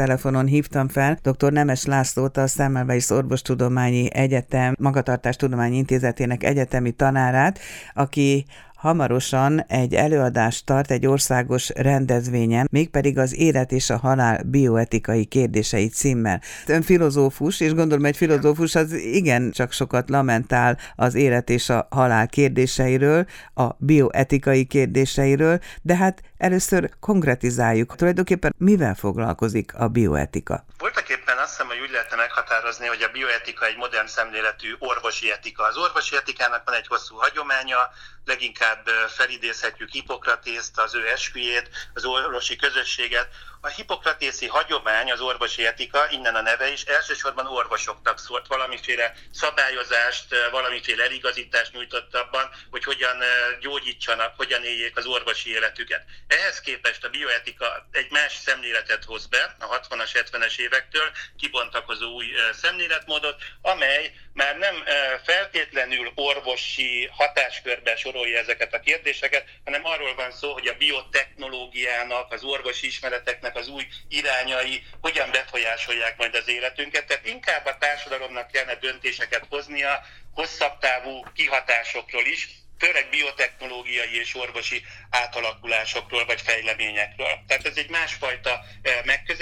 telefonon hívtam fel dr. Nemes Lászlót, a Szemmelweis Orvostudományi Egyetem Magatartástudományi Intézetének egyetemi tanárát, aki hamarosan egy előadást tart egy országos rendezvényen, mégpedig az élet és a halál bioetikai kérdései címmel. Ön filozófus, és gondolom egy filozófus az igen csak sokat lamentál az élet és a halál kérdéseiről, a bioetikai kérdéseiről, de hát először konkretizáljuk. Tulajdonképpen mivel foglalkozik a bioetika? Voltak éppen azt hiszem, hogy úgy lehetne meghatározni, hogy a bioetika egy modern szemléletű orvosi etika. Az orvosi etikának van egy hosszú hagyománya, leginkább felidézhetjük Hipokratészt, az ő esküjét, az orvosi közösséget. A hipokratészi hagyomány, az orvosi etika, innen a neve is, elsősorban orvosoknak szólt valamiféle szabályozást, valamiféle eligazítást nyújtott abban, hogy hogyan gyógyítsanak, hogyan éljék az orvosi életüket. Ehhez képest a bioetika egy más szemléletet hoz be a 60-as, 70-es évektől, kibontakozó új szemléletmódot, amely már nem feltétlenül orvosi hatáskörbe sorolja ezeket a kérdéseket, hanem arról van szó, hogy a biotechnológiának, az orvosi ismereteknek az új irányai hogyan befolyásolják majd az életünket. Tehát inkább a társadalomnak kellene döntéseket hoznia hosszabb távú kihatásokról is, főleg biotechnológiai és orvosi átalakulásokról vagy fejleményekről. Tehát ez egy másfajta eh,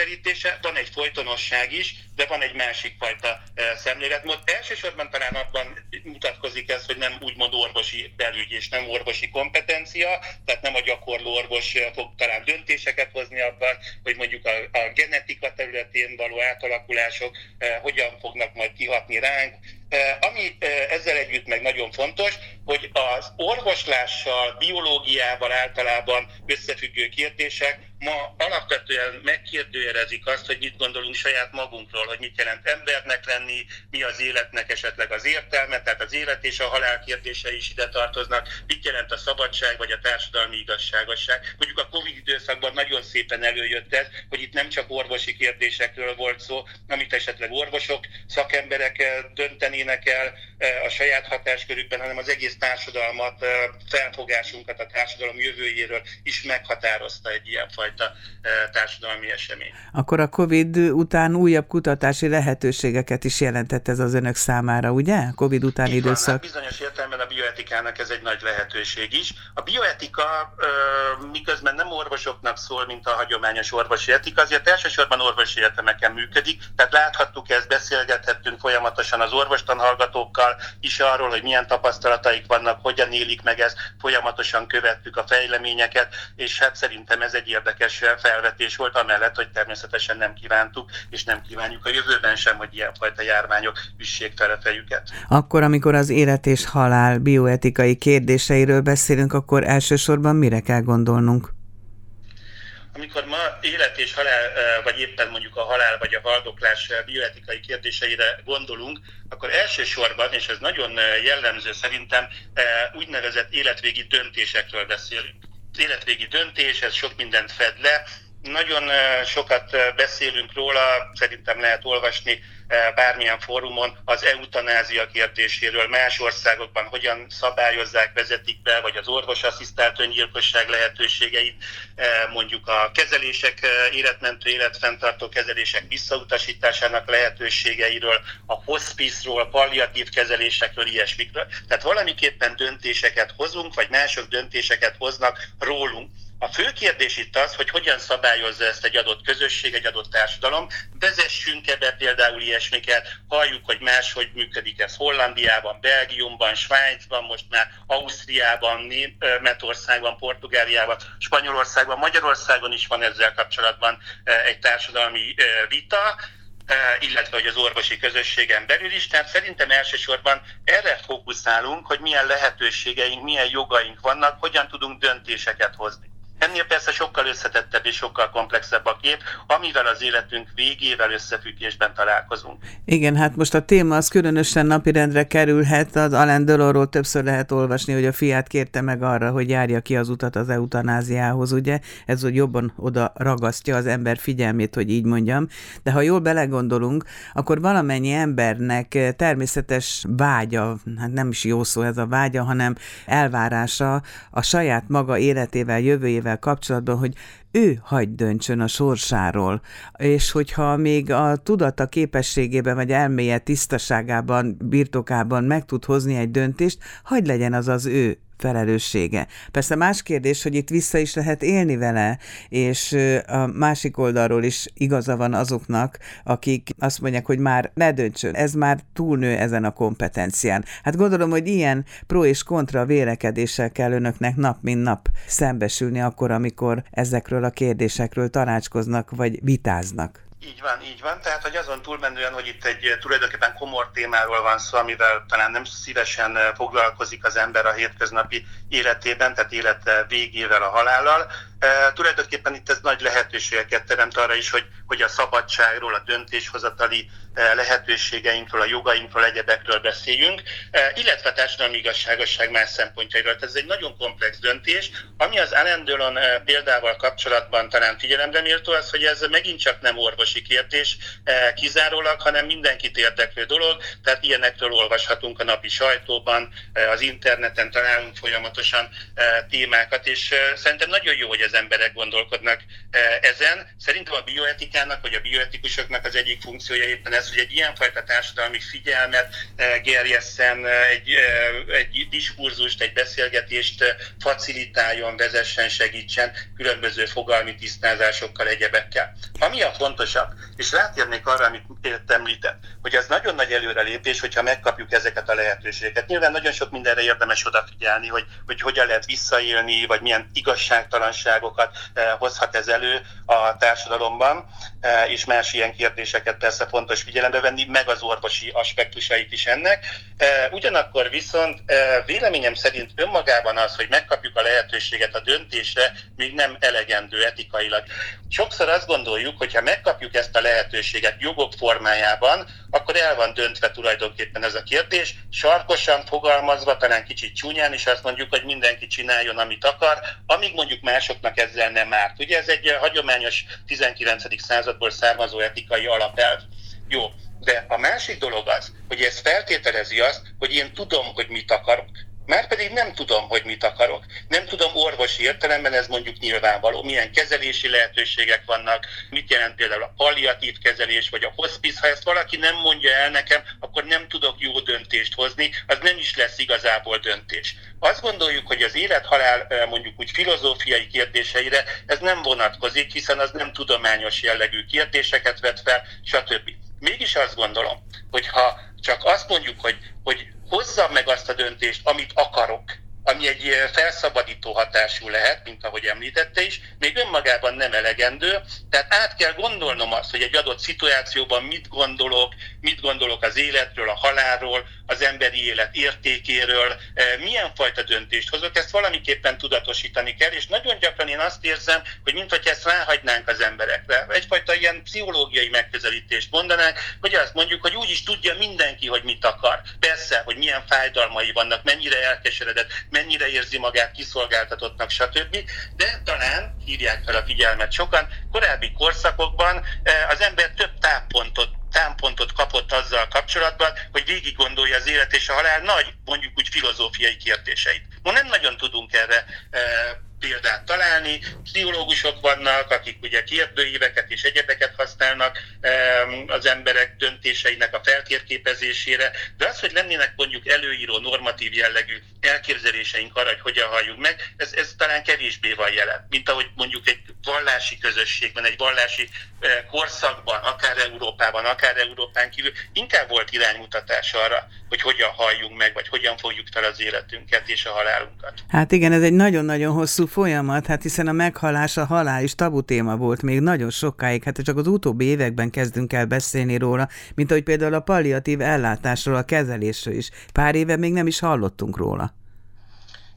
megközelítése, van egy folytonosság is, de van egy másik fajta eh, szemléletmód. Elsősorban talán abban mutatkozik ez, hogy nem úgymond orvosi belügy és nem orvosi kompetencia, tehát nem a gyakorló orvos eh, fog talán döntéseket hozni abban, hogy mondjuk a, a genetika területén való átalakulások hogyan fognak majd kihatni ránk, ami ezzel együtt meg nagyon fontos, hogy az orvoslással, biológiával általában összefüggő kérdések ma alapvetően megkérdőjelezik azt, hogy mit gondolunk saját magunkról, hogy mit jelent embernek lenni, mi az életnek esetleg az értelme, tehát az élet és a halál kérdései is ide tartoznak, mit jelent a szabadság vagy a társadalmi igazságosság. Mondjuk a Covid időszakban nagyon szépen előjött ez, hogy itt nem csak orvosi kérdésekről volt szó, amit esetleg orvosok, szakemberek döntenének el eh, a saját hatáskörükben, hanem az egész társadalmat, eh, felfogásunkat a társadalom jövőjéről is meghatározta egy ilyen fajta fajta társadalmi esemény. Akkor a COVID után újabb kutatási lehetőségeket is jelentett ez az önök számára, ugye? COVID utáni Így időszak. Van, hát bizonyos értelemben a bioetikának ez egy nagy lehetőség is. A bioetika miközben nem orvosoknak szól, mint a hagyományos orvosi etika, azért elsősorban orvosi értelmeken működik, tehát láthattuk ezt, beszélgethettünk folyamatosan az orvostanhallgatókkal is arról, hogy milyen tapasztalataik vannak, hogyan élik meg ezt, folyamatosan követtük a fejleményeket, és hát szerintem ez egy érdekes érdekes felvetés volt, amellett, hogy természetesen nem kívántuk, és nem kívánjuk a jövőben sem, hogy ilyenfajta járványok üssék fel a fejüket. Akkor, amikor az élet és halál bioetikai kérdéseiről beszélünk, akkor elsősorban mire kell gondolnunk? amikor ma élet és halál, vagy éppen mondjuk a halál vagy a haldoklás bioetikai kérdéseire gondolunk, akkor elsősorban, és ez nagyon jellemző szerintem, úgynevezett életvégi döntésekről beszélünk életvégi döntés, ez sok mindent fed le. Nagyon sokat beszélünk róla, szerintem lehet olvasni bármilyen fórumon az eutanázia kérdéséről, más országokban hogyan szabályozzák, vezetik be, vagy az orvosasszisztált öngyilkosság lehetőségeit, mondjuk a kezelések, életmentő, életfenntartó kezelések visszautasításának lehetőségeiről, a hospice-ról, palliatív kezelésekről, ilyesmikről. Tehát valamiképpen döntéseket hozunk, vagy mások döntéseket hoznak rólunk a fő kérdés itt az, hogy hogyan szabályozza ezt egy adott közösség, egy adott társadalom. Vezessünk ebbe például ilyesmiket, halljuk, hogy máshogy működik ez Hollandiában, Belgiumban, Svájcban, most már Ausztriában, Németországban, Portugáliában, Spanyolországban, Magyarországon is van ezzel kapcsolatban egy társadalmi vita illetve hogy az orvosi közösségen belül is. Tehát szerintem elsősorban erre fókuszálunk, hogy milyen lehetőségeink, milyen jogaink vannak, hogyan tudunk döntéseket hozni. Ennél persze sokkal összetettebb és sokkal komplexebb a kép, amivel az életünk végével összefüggésben találkozunk. Igen, hát most a téma az különösen napirendre kerülhet, az Alain Delorról többször lehet olvasni, hogy a fiát kérte meg arra, hogy járja ki az utat az eutanáziához, ugye? Ez, hogy jobban oda ragasztja az ember figyelmét, hogy így mondjam. De ha jól belegondolunk, akkor valamennyi embernek természetes vágya, hát nem is jó szó ez a vágya, hanem elvárása a saját maga életével, jövőjével életével kapcsolatban, hogy ő hagy döntsön a sorsáról, és hogyha még a tudata képességében vagy elméje tisztaságában, birtokában meg tud hozni egy döntést, hagy legyen az az ő felelőssége. Persze más kérdés, hogy itt vissza is lehet élni vele, és a másik oldalról is igaza van azoknak, akik azt mondják, hogy már ne döntsön, ez már túlnő ezen a kompetencián. Hát gondolom, hogy ilyen pro és kontra vélekedéssel kell önöknek nap mint nap szembesülni akkor, amikor ezekről a kérdésekről tanácskoznak vagy vitáznak. Így van, így van. Tehát, hogy azon túlmenően, hogy itt egy eh, tulajdonképpen komor témáról van szó, amivel talán nem szívesen eh, foglalkozik az ember a hétköznapi életében, tehát élete végével, a halállal. E, tulajdonképpen itt ez nagy lehetőségeket teremt arra is, hogy, hogy a szabadságról, a döntéshozatali lehetőségeinkről, a jogainkról, egyebekről beszéljünk, illetve a társadalmi igazságosság más szempontjairól. Ez egy nagyon komplex döntés, ami az Alain Delon példával kapcsolatban talán figyelemre méltó, az, hogy ez megint csak nem orvosi kérdés kizárólag, hanem mindenkit érdeklő dolog, tehát ilyenekről olvashatunk a napi sajtóban, az interneten találunk folyamatosan témákat, és szerintem nagyon jó, hogy az emberek gondolkodnak ezen. Szerintem a bioetikának, vagy a bioetikusoknak az egyik funkciója éppen ez, hogy egy ilyenfajta társadalmi figyelmet gerjesszen, egy, egy diskurzust, egy beszélgetést facilitáljon, vezessen, segítsen különböző fogalmi tisztázásokkal, egyebekkel. Ami a fontosabb, és rátérnék arra, amit említett, hogy az nagyon nagy előrelépés, hogyha megkapjuk ezeket a lehetőségeket. Nyilván nagyon sok mindenre érdemes odafigyelni, hogy, hogy hogyan lehet visszaélni, vagy milyen igazságtalanságokat hozhat ez elő a társadalomban, és más ilyen kérdéseket persze fontos figyelembe venni, meg az orvosi aspektusait is ennek. Ugyanakkor viszont véleményem szerint önmagában az, hogy megkapjuk a lehetőséget a döntésre, még nem elegendő etikailag. Sokszor azt gondoljuk, hogy ha megkapjuk ezt a lehetőséget jogok formájában, akkor el van döntve tulajdonképpen ez a kérdés. Sarkosan fogalmazva, talán kicsit csúnyán is azt mondjuk, hogy mindenki csináljon, amit akar, amíg mondjuk másoknak ezzel nem árt. Ugye ez egy hagyományos 19. századból származó etikai alapelv. Jó, de a másik dolog az, hogy ez feltételezi azt, hogy én tudom, hogy mit akarok. Már pedig nem tudom, hogy mit akarok. Nem tudom orvosi értelemben, ez mondjuk nyilvánvaló. Milyen kezelési lehetőségek vannak, mit jelent például a palliatív kezelés, vagy a hospice. Ha ezt valaki nem mondja el nekem, akkor nem tudok jó döntést hozni, az nem is lesz igazából döntés. Azt gondoljuk, hogy az élet-halál mondjuk úgy filozófiai kérdéseire ez nem vonatkozik, hiszen az nem tudományos jellegű kérdéseket vet fel, stb. Mégis azt gondolom, hogy ha csak azt mondjuk, hogy hozzam meg azt a döntést, amit akarok, ami egy felszabadító hatású lehet, mint ahogy említette is, még önmagában nem elegendő, tehát át kell gondolnom azt, hogy egy adott szituációban mit gondolok, mit gondolok az életről, a halálról, az emberi élet értékéről, milyen fajta döntést hozok, ezt valamiképpen tudatosítani kell, és nagyon gyakran én azt érzem, hogy mintha ezt ráhagynánk az emberekre. Egyfajta ilyen pszichológiai megközelítést mondanánk, hogy azt mondjuk, hogy úgy is tudja mindenki, hogy mit akar. Persze, hogy milyen fájdalmai vannak, mennyire elkeseredett, mennyire érzi magát kiszolgáltatottnak, stb. De talán hívják fel a figyelmet sokan, korábbi korszakokban eh, az ember több táppontot támpontot kapott azzal kapcsolatban, hogy végig gondolja az élet és a halál nagy, mondjuk úgy filozófiai kérdéseit. Ma nem nagyon tudunk erre e, példát találni. Pszichológusok vannak, akik ugye kérdőíveket és egyebeket használnak az emberek döntéseinek a feltérképezésére, de az, hogy lennének mondjuk előíró normatív jellegű elképzeléseink arra, hogy hogyan halljunk meg, ez, ez talán kevésbé van jelen, mint ahogy mondjuk egy vallási közösségben, egy vallási eh, korszakban, akár Európában, akár Európán kívül, inkább volt iránymutatás arra, hogy hogyan halljunk meg, vagy hogyan fogjuk fel az életünket és a halálunkat. Hát igen, ez egy nagyon-nagyon hosszú folyamat, hát hiszen a meghalás, a halál is tabu téma volt még nagyon sokáig, hát csak az utóbbi években kezdünk el beszélni róla, mint ahogy például a palliatív ellátásról, a kezelésről is. Pár éve még nem is hallottunk róla.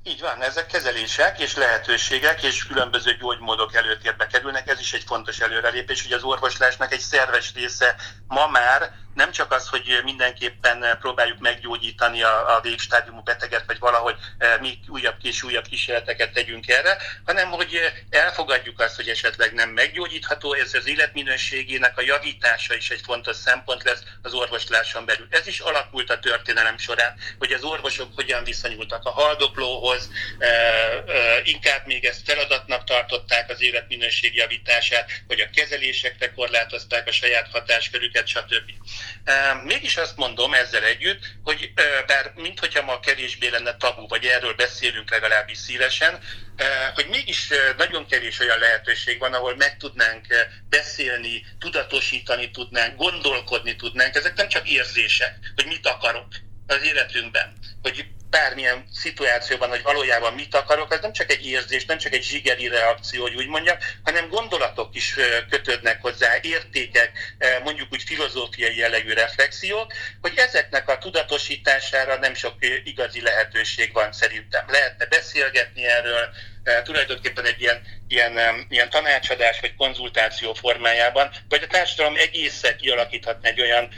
Így van, ezek kezelések és lehetőségek és különböző gyógymódok előtérbe kerülnek, ez is egy fontos előrelépés, hogy az orvoslásnak egy szerves része ma már nem csak az, hogy mindenképpen próbáljuk meggyógyítani a, a végstádiumú beteget, vagy valahogy még újabb és újabb kísérleteket tegyünk erre, hanem hogy elfogadjuk azt, hogy esetleg nem meggyógyítható, ez az életminőségének a javítása is egy fontos szempont lesz az orvosláson belül. Ez is alakult a történelem során, hogy az orvosok hogyan viszonyultak a haldoklóhoz, inkább még ezt feladatnak tartották az életminőség javítását, hogy a kezelésekre korlátozták a saját hatáskörüket, stb. Mégis azt mondom ezzel együtt, hogy bár minthogyha ma kevésbé lenne tabu, vagy erről beszélünk legalábbis szívesen, hogy mégis nagyon kevés olyan lehetőség van, ahol meg tudnánk beszélni, tudatosítani tudnánk, gondolkodni tudnánk. Ezek nem csak érzések, hogy mit akarok az életünkben, hogy bármilyen szituációban, hogy valójában mit akarok, az nem csak egy érzés, nem csak egy zsigeri reakció, hogy úgy mondjam, hanem gondolatok is kötődnek hozzá, értékek, mondjuk úgy filozófiai jellegű reflexiók, hogy ezeknek a tudatosítására nem sok igazi lehetőség van szerintem. Lehetne beszélgetni erről, tulajdonképpen egy ilyen, ilyen, ilyen tanácsadás vagy konzultáció formájában, vagy a társadalom egészen kialakíthatna egy olyan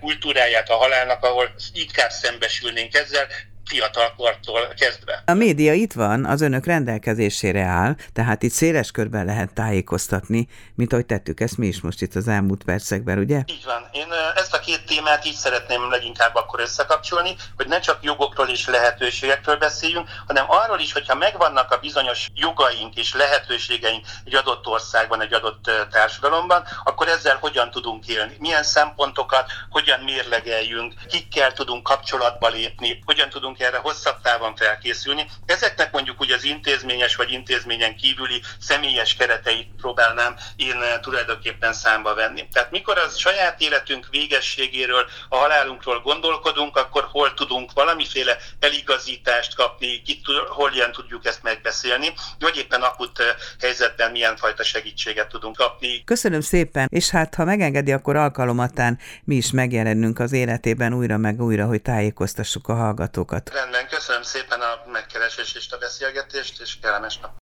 kultúráját a halálnak, ahol inkább szembesülnénk ezzel, fiatalkortól kezdve. A média itt van, az önök rendelkezésére áll, tehát itt széles körben lehet tájékoztatni, mint ahogy tettük ezt mi is most itt az elmúlt percekben, ugye? Így van. Én ezt a két témát így szeretném leginkább akkor összekapcsolni, hogy ne csak jogokról és lehetőségekről beszéljünk, hanem arról is, hogyha megvannak a bizonyos jogaink és lehetőségeink egy adott országban, egy adott társadalomban, akkor ezzel hogyan tudunk élni, milyen szempontokat, hogyan mérlegeljünk, kikkel tudunk kapcsolatba lépni, hogyan tudunk erre hosszabb távon felkészülni. Ezeknek mondjuk úgy az intézményes vagy intézményen kívüli személyes kereteit próbálnám én eh, tulajdonképpen számba venni. Tehát mikor az saját életünk végességéről, a halálunkról gondolkodunk, akkor hol tudunk valamiféle eligazítást kapni, kit, hol ilyen tudjuk ezt megbeszélni, vagy éppen akut eh, helyzetben milyen fajta segítséget tudunk kapni. Köszönöm szépen, és hát ha megengedi, akkor alkalomatán mi is megjelenünk az életében újra meg újra, hogy tájékoztassuk a hallgatókat. Rendben, köszönöm szépen a megkeresést és a beszélgetést, és kellemes nap.